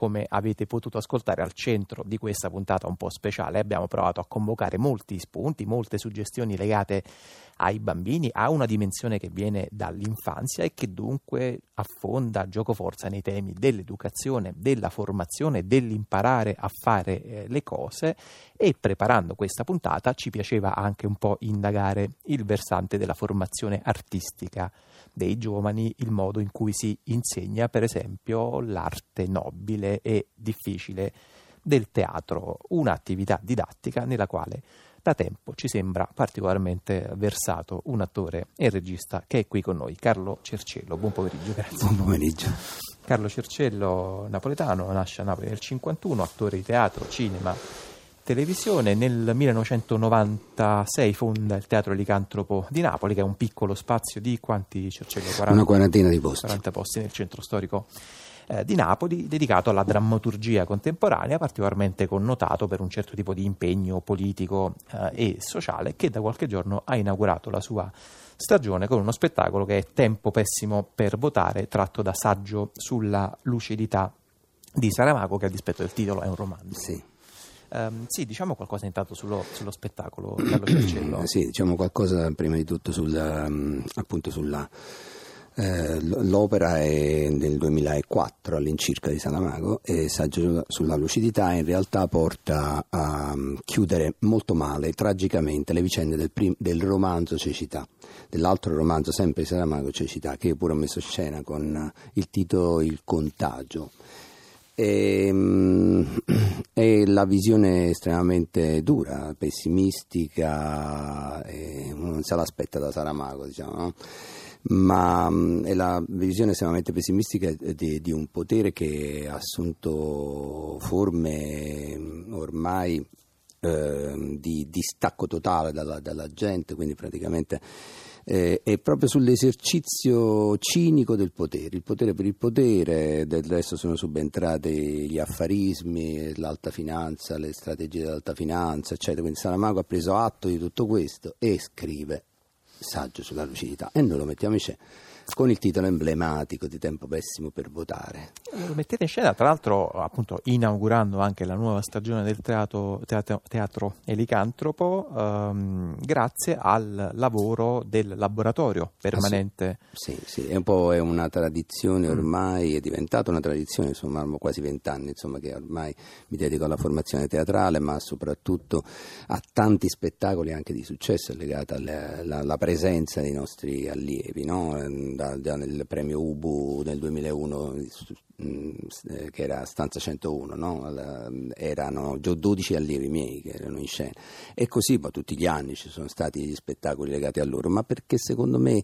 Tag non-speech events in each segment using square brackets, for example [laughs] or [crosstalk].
come avete potuto ascoltare al centro di questa puntata un po' speciale. Abbiamo provato a convocare molti spunti, molte suggestioni legate ai bambini, a una dimensione che viene dall'infanzia e che dunque affonda gioco forza nei temi dell'educazione, della formazione, dell'imparare a fare eh, le cose. E preparando questa puntata ci piaceva anche un po' indagare il versante della formazione artistica dei giovani, il modo in cui si insegna per esempio l'arte nobile e difficile del teatro, un'attività didattica nella quale da tempo ci sembra particolarmente versato un attore e regista che è qui con noi, Carlo Cercello. Buon pomeriggio, grazie. Buon pomeriggio. Carlo Cercello, napoletano, nasce a Napoli nel 1951, attore di teatro, cinema, televisione. Nel 1996 fonda il Teatro Licantropo di Napoli, che è un piccolo spazio di quanti Cercello? 40, Una quarantina di posti. 40 posti nel centro storico eh, di Napoli dedicato alla drammaturgia contemporanea, particolarmente connotato per un certo tipo di impegno politico eh, e sociale, che da qualche giorno ha inaugurato la sua stagione con uno spettacolo che è Tempo pessimo per votare, tratto da saggio sulla lucidità di Saramago, che a dispetto del titolo è un romanzo. Sì. Um, sì, diciamo qualcosa intanto sullo, sullo spettacolo, Carlo Cercello. [clears throat] sì, diciamo qualcosa prima di tutto sulla, um, appunto sulla eh, l'opera è del 2004 all'incirca di Salamago e Saggio sulla lucidità in realtà porta a mm, chiudere molto male, tragicamente, le vicende del, prim- del romanzo Cecità, dell'altro romanzo sempre di Salamago Cecità, che io pure ho messo in scena con il titolo Il contagio. E, mm, [clears throat] e, la visione estremamente dura, pessimistica, non se l'aspetta da Saramago, diciamo. No? ma mm, è la visione estremamente pessimistica di, di un potere che ha assunto forme mm, ormai eh, di distacco totale dalla, dalla gente, quindi praticamente eh, è proprio sull'esercizio cinico del potere, il potere per il potere, del resto sono subentrati gli affarismi, l'alta finanza, le strategie dell'alta finanza, eccetera, quindi Saramago ha preso atto di tutto questo e scrive saggio sulla lucidità. E noi lo mettiamo in scena con il titolo emblematico di Tempo Pessimo per votare. Lo mettete in scena, tra l'altro, appunto, inaugurando anche la nuova stagione del teatro, teatro, teatro Elicantropo, ehm, grazie al lavoro del laboratorio permanente. Ah, sì, sì, sì, è un po' è una tradizione mm. ormai, è diventata una tradizione, insomma, quasi vent'anni, insomma, che ormai mi dedico alla formazione teatrale, ma soprattutto a tanti spettacoli anche di successo legati alla, presenza dei nostri allievi, no? Da, già nel premio Ubu del 2001 mm, eh, che era stanza 101 no? erano già 12 allievi miei che erano in scena e così poi tutti gli anni ci sono stati gli spettacoli legati a loro ma perché secondo me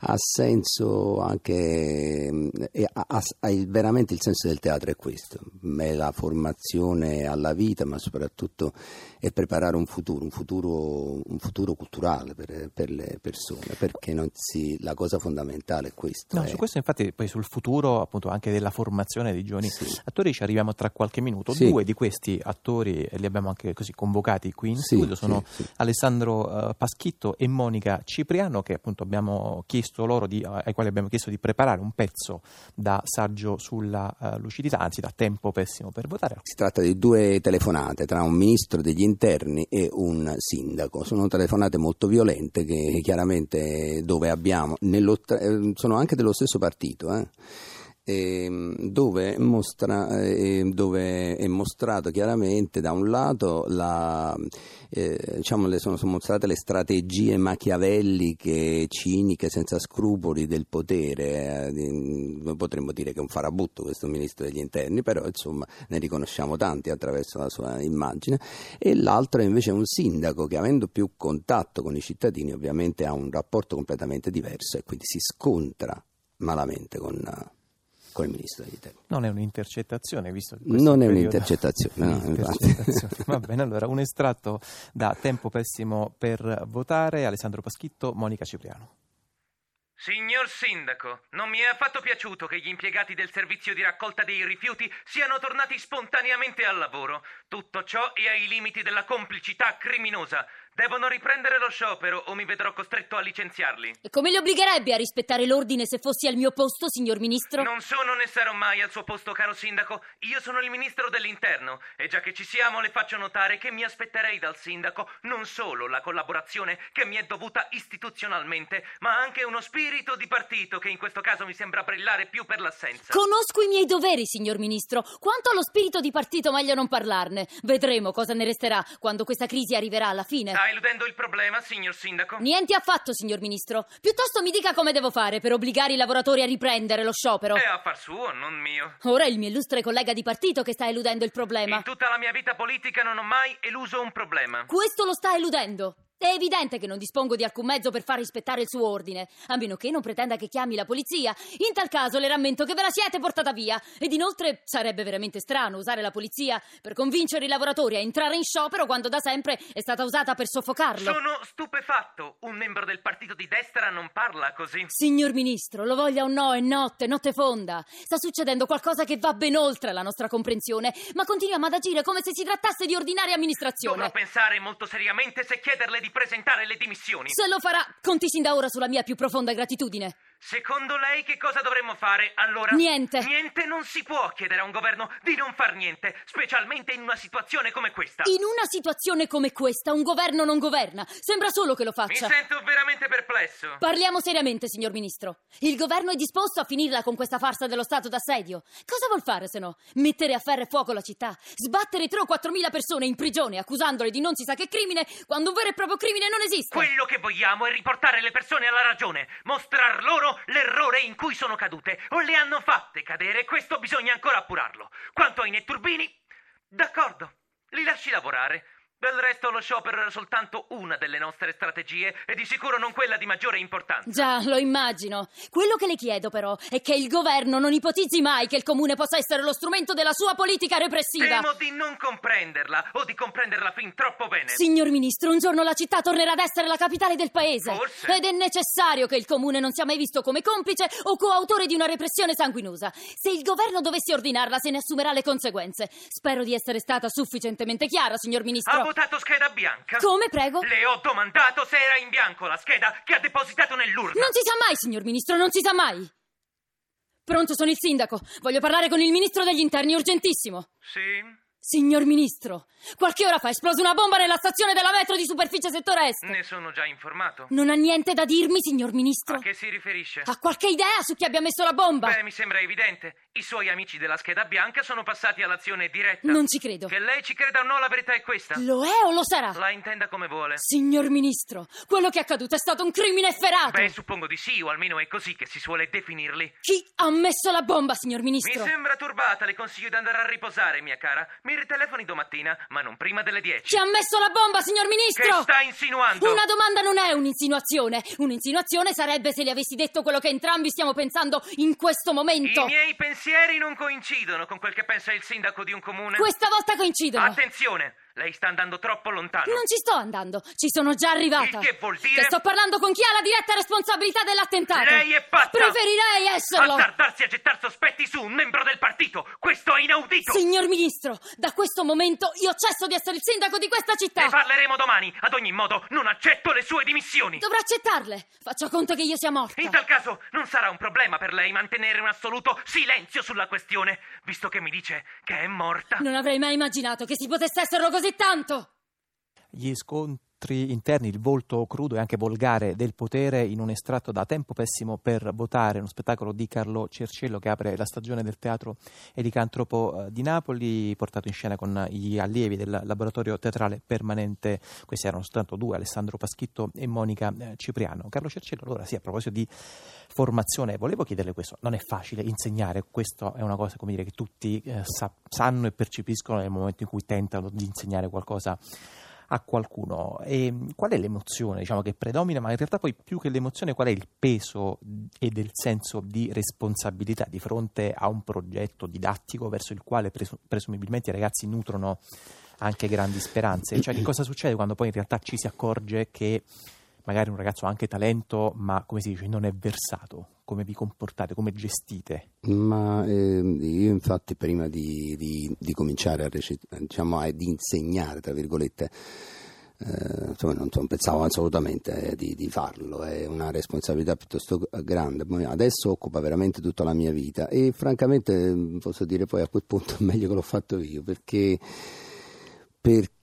ha senso anche mm, ha, ha, ha veramente il senso del teatro è questo è la formazione alla vita ma soprattutto è preparare un futuro un futuro, un futuro culturale per, per le persone perché si, la cosa fondamentale fondamentale questo. No, è... su questo infatti poi sul futuro appunto anche della formazione dei giovani sì. attori ci arriviamo tra qualche minuto. Sì. Due di questi attori li abbiamo anche così convocati qui in sì, studio, sono Alessandro uh, Paschitto e Monica Cipriano che appunto abbiamo chiesto loro di, uh, ai quali abbiamo chiesto di preparare un pezzo da saggio sulla uh, lucidità, anzi da tempo pessimo per votare. Si tratta di due telefonate tra un ministro degli interni e un sindaco. Sono telefonate molto violente che chiaramente dove abbiamo nello, sono anche dello stesso partito. Eh? Ehm, dove, mostra, eh, dove, è mostrato chiaramente da un lato la, eh, diciamo le sono, sono, mostrate le strategie machiavelliche, ciniche, senza scrupoli del potere. Eh, potremmo dire che è un farabutto questo ministro degli interni, però insomma ne riconosciamo tanti attraverso la sua immagine. E l'altro è invece un sindaco che avendo più contatto con i cittadini ovviamente ha un rapporto completamente diverso e quindi si scontra malamente con con il ministro dell'Interno. Non è un'intercettazione, visto che Non è un'intercettazione, no, un'intercettazione. [laughs] Va bene, allora un estratto da Tempo Pessimo per votare, Alessandro Paschitto, Monica Cipriano. Signor Sindaco, non mi è affatto piaciuto che gli impiegati del servizio di raccolta dei rifiuti siano tornati spontaneamente al lavoro. Tutto ciò è ai limiti della complicità criminosa. Devono riprendere lo sciopero o mi vedrò costretto a licenziarli. E come li obbligherebbe a rispettare l'ordine se fossi al mio posto, signor ministro? Non sono né sarò mai al suo posto, caro sindaco. Io sono il ministro dell'interno e già che ci siamo le faccio notare che mi aspetterei dal sindaco non solo la collaborazione che mi è dovuta istituzionalmente, ma anche uno spirito di partito che in questo caso mi sembra brillare più per l'assenza. Conosco i miei doveri, signor ministro. Quanto allo spirito di partito, meglio non parlarne. Vedremo cosa ne resterà quando questa crisi arriverà alla fine. Sta eludendo il problema, signor sindaco? Niente affatto, signor ministro. Piuttosto mi dica come devo fare per obbligare i lavoratori a riprendere lo sciopero. È affar suo, non mio. Ora è il mio illustre collega di partito che sta eludendo il problema. In tutta la mia vita politica non ho mai eluso un problema. Questo lo sta eludendo. È evidente che non dispongo di alcun mezzo per far rispettare il suo ordine, a meno che non pretenda che chiami la polizia. In tal caso le rammento che ve la siete portata via. Ed inoltre sarebbe veramente strano usare la polizia per convincere i lavoratori a entrare in sciopero quando da sempre è stata usata per soffocarlo. Sono stupefatto. Un membro del partito di destra non parla così. Signor Ministro, lo voglia o no, è notte, notte fonda. Sta succedendo qualcosa che va ben oltre la nostra comprensione, ma continuiamo ad agire come se si trattasse di ordinaria amministrazione. Dovrò pensare molto seriamente se chiederle di presentare le dimissioni. Se lo farà, conti sin da ora sulla mia più profonda gratitudine. Secondo lei che cosa dovremmo fare allora? Niente. Niente non si può chiedere a un governo di non far niente, specialmente in una situazione come questa. In una situazione come questa, un governo non governa. Sembra solo che lo Mi faccia. sento veramente perplesso. Parliamo seriamente, signor Ministro. Il governo è disposto a finirla con questa farsa dello stato d'assedio. Cosa vuol fare se no? Mettere a ferro e fuoco la città? Sbattere 3 o 4 mila persone in prigione accusandole di non si sa che crimine quando un vero e proprio crimine non esiste? Quello che vogliamo è riportare le persone alla ragione, mostrar loro l'errore in cui sono cadute o le hanno fatte cadere questo bisogna ancora appurarlo. Quanto ai netturbini, d'accordo, li lasci lavorare. Del resto lo sciopero era soltanto una delle nostre strategie e di sicuro non quella di maggiore importanza. Già, lo immagino. Quello che le chiedo però è che il governo non ipotizzi mai che il comune possa essere lo strumento della sua politica repressiva. Temo di non comprenderla o di comprenderla fin troppo bene. Signor Ministro, un giorno la città tornerà ad essere la capitale del paese. Forse. Ed è necessario che il comune non sia mai visto come complice o coautore di una repressione sanguinosa. Se il governo dovesse ordinarla, se ne assumerà le conseguenze. Spero di essere stata sufficientemente chiara, signor Ministro. Votato scheda bianca? Come, prego? Le ho domandato se era in bianco la scheda che ha depositato nell'urna. Non si sa mai, signor Ministro, non si sa mai. Pronto, sono il sindaco. Voglio parlare con il Ministro degli Interni, urgentissimo. Sì? Signor Ministro, qualche ora fa è esplosa una bomba nella stazione della metro di superficie settore est. Ne sono già informato. Non ha niente da dirmi, signor Ministro? A che si riferisce? Ha qualche idea su chi abbia messo la bomba? Beh, mi sembra evidente. I suoi amici della scheda bianca sono passati all'azione diretta. Non ci credo. Che lei ci creda o no, la verità è questa. Lo è o lo sarà? La intenda come vuole. Signor Ministro, quello che è accaduto è stato un crimine efferato. Beh, suppongo di sì, o almeno è così che si suole definirli. Chi ha messo la bomba, signor Mi Ministro? sembra turbata, le consiglio di andare a riposare, mia cara. Mi ritelefoni domattina, ma non prima delle 10. Chi ha messo la bomba, signor Che Ministro? sta insinuando? Una domanda non è un'insinuazione. Un'insinuazione sarebbe se le avessi detto quello che entrambi stiamo pensando in questo momento. I miei pensieri non coincidono con quel che pensa il sindaco di un comune. Questa volta coincidono. Attenzione, lei sta andando troppo lontano. Non ci sto andando, ci sono già arrivata. Il che vuol dire? Che sto parlando con chi ha la diretta responsabilità dell'attentato. Lei è pazza! Preferirei esserlo. Azzardarsi a gettar sospetti su un membro del partito! Questo è inaudito! Signor Ministro, da questo momento io cesso di essere il sindaco di questa città. Ne parleremo domani. Ad ogni modo, non accetto le sue dimissioni. Dovrà accettarle. Faccia conto che io sia morta. In tal caso, non sarà un problema per lei mantenere un assoluto silenzio sulla questione, visto che mi dice che è morta. Non avrei mai immaginato che si potesse esserlo così tanto. Gli scontri interni, il volto crudo e anche volgare del potere in un estratto da Tempo Pessimo per votare, uno spettacolo di Carlo Cerciello che apre la stagione del teatro Elicantropo eh, di Napoli, portato in scena con gli allievi del laboratorio teatrale permanente. Questi erano soltanto due, Alessandro Paschitto e Monica eh, Cipriano. Carlo Cerciello, allora sì, a proposito di formazione, volevo chiederle questo, non è facile insegnare, questa è una cosa come dire, che tutti eh, sa- sanno e percepiscono nel momento in cui tentano di insegnare qualcosa a qualcuno. E qual è l'emozione diciamo, che predomina, ma in realtà poi più che l'emozione qual è il peso e del senso di responsabilità di fronte a un progetto didattico verso il quale presu- presumibilmente i ragazzi nutrono anche grandi speranze? Cioè che cosa succede quando poi in realtà ci si accorge che magari un ragazzo ha anche talento, ma come si dice, non è versato? Come vi comportate, come gestite? Ma ehm, io infatti prima di, di- di cominciare a, reci- diciamo, a- di insegnare, tra virgolette, eh, insomma, non, non, pensavo assolutamente eh, di, di, farlo, è una responsabilità piuttosto grande. Adesso occupa veramente tutta la mia vita e francamente posso dire poi a quel punto è [laughs] meglio che l'ho fatto io perché perché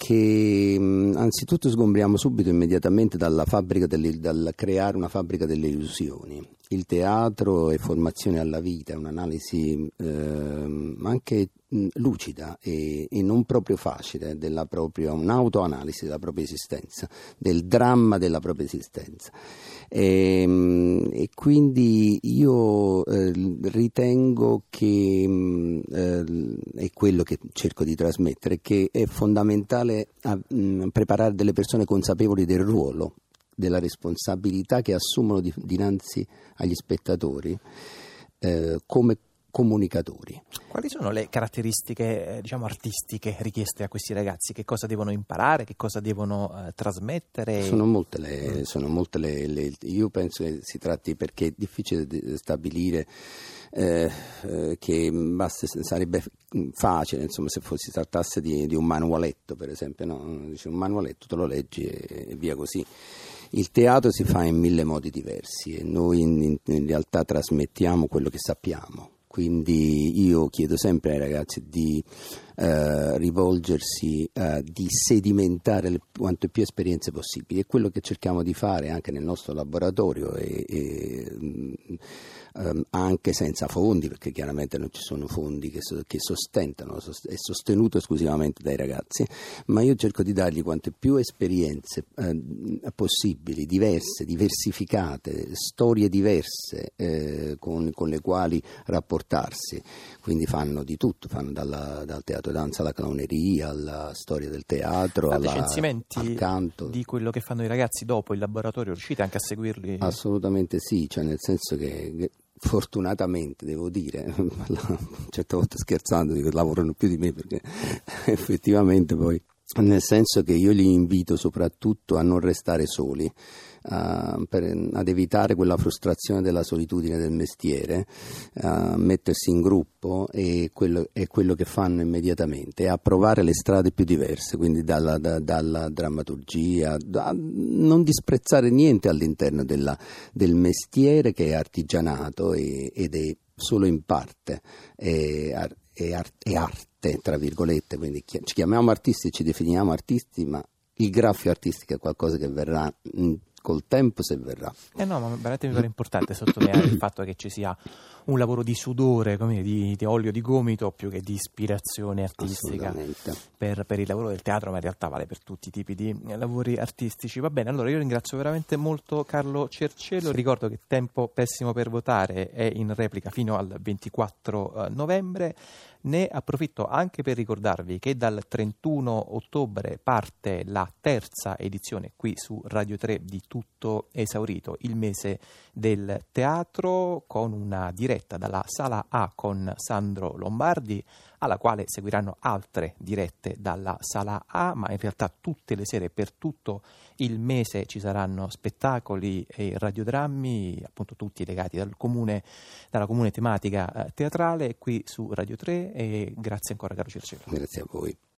anzitutto sgombriamo subito immediatamente dalla delle, dal creare una fabbrica delle illusioni. Il teatro è formazione alla vita, è un'analisi eh, anche lucida e, e, non proprio facile della propria, un'autoanalisi della propria esistenza, del dramma della propria esistenza. E, ehm, e quindi io eh, ritengo che eh, è quello che cerco di trasmettere, che è fondamentale a, mh, preparare delle persone consapevoli del ruolo, della responsabilità che assumono di, dinanzi agli spettatori eh, come comunicatori. Quali sono le caratteristiche eh, diciamo, artistiche richieste a questi ragazzi? Che cosa devono imparare? Che cosa devono eh, trasmettere? Sono molte, le, sono molte le, le, Io penso che si tratti perché è difficile stabilire eh, eh, che basta, sarebbe facile insomma, se si trattasse di, di, un manualetto, per esempio. No? Dice, un manualetto te lo leggi e, e via così. Il teatro si fa in mille modi diversi e noi in, in realtà trasmettiamo quello che sappiamo quindi io chiedo sempre ai ragazzi di eh, rivolgersi, eh, di sedimentare le, quante più esperienze possibili. È quello che cerchiamo di fare anche nel nostro laboratorio e, e mh, ehm, anche senza fondi, perché chiaramente non ci sono fondi che, so, che sostentano, è sostenuto esclusivamente dai ragazzi, ma io cerco di dargli quante più esperienze eh, possibili, diverse, diversificate, storie diverse eh, con, con, le quali rapportarsi. Quindi fanno di tutto, fanno dalla, dal teatro danza alla clowneria, alla storia del teatro, Fate alla, al canto. Di quello che fanno i ragazzi dopo il laboratorio, riuscite anche a seguirli? Assolutamente sì, cioè nel senso che fortunatamente devo dire, [laughs] certe volte scherzando dico lavorano più di me perché [laughs] effettivamente poi nel senso che io li invito soprattutto a non restare soli uh, per, ad evitare quella frustrazione della solitudine del mestiere, uh, mettersi in gruppo e quello, è quello che fanno immediatamente, a provare le strade più diverse, quindi dalla, da, dalla drammaturgia, da, non disprezzare niente all'interno della, del mestiere che è artigianato e, ed è solo in parte è, è, è arte, tra virgolette, quindi ci chiamiamo artisti, ci definiamo artisti, ma il graffio artistico è qualcosa che verrà col tempo se verrà. Eh no, ma veramente mi pare importante sottolineare il fatto che ci sia un lavoro di sudore, come di, di olio di gomito, più che di ispirazione artistica per, per, il lavoro del teatro, ma in realtà vale per tutti i tipi di lavori artistici. Va bene, allora io ringrazio veramente molto Carlo Cercello, sì. ricordo che Tempo Pessimo per Votare è in replica fino al 24 eh, novembre. Ne approfitto anche per ricordarvi che dal 31 ottobre parte la terza edizione qui su Radio 3 di Tutto Esaurito, il mese del teatro, con una diretta dalla Sala A con Sandro Lombardi alla quale seguiranno altre dirette dalla sala A, ma in realtà tutte le sere per tutto il mese ci saranno spettacoli e radiodrammi, appunto tutti legati dal comune, dalla comune tematica eh, teatrale qui su Radio 3 e grazie ancora caro Cercello. Grazie a voi.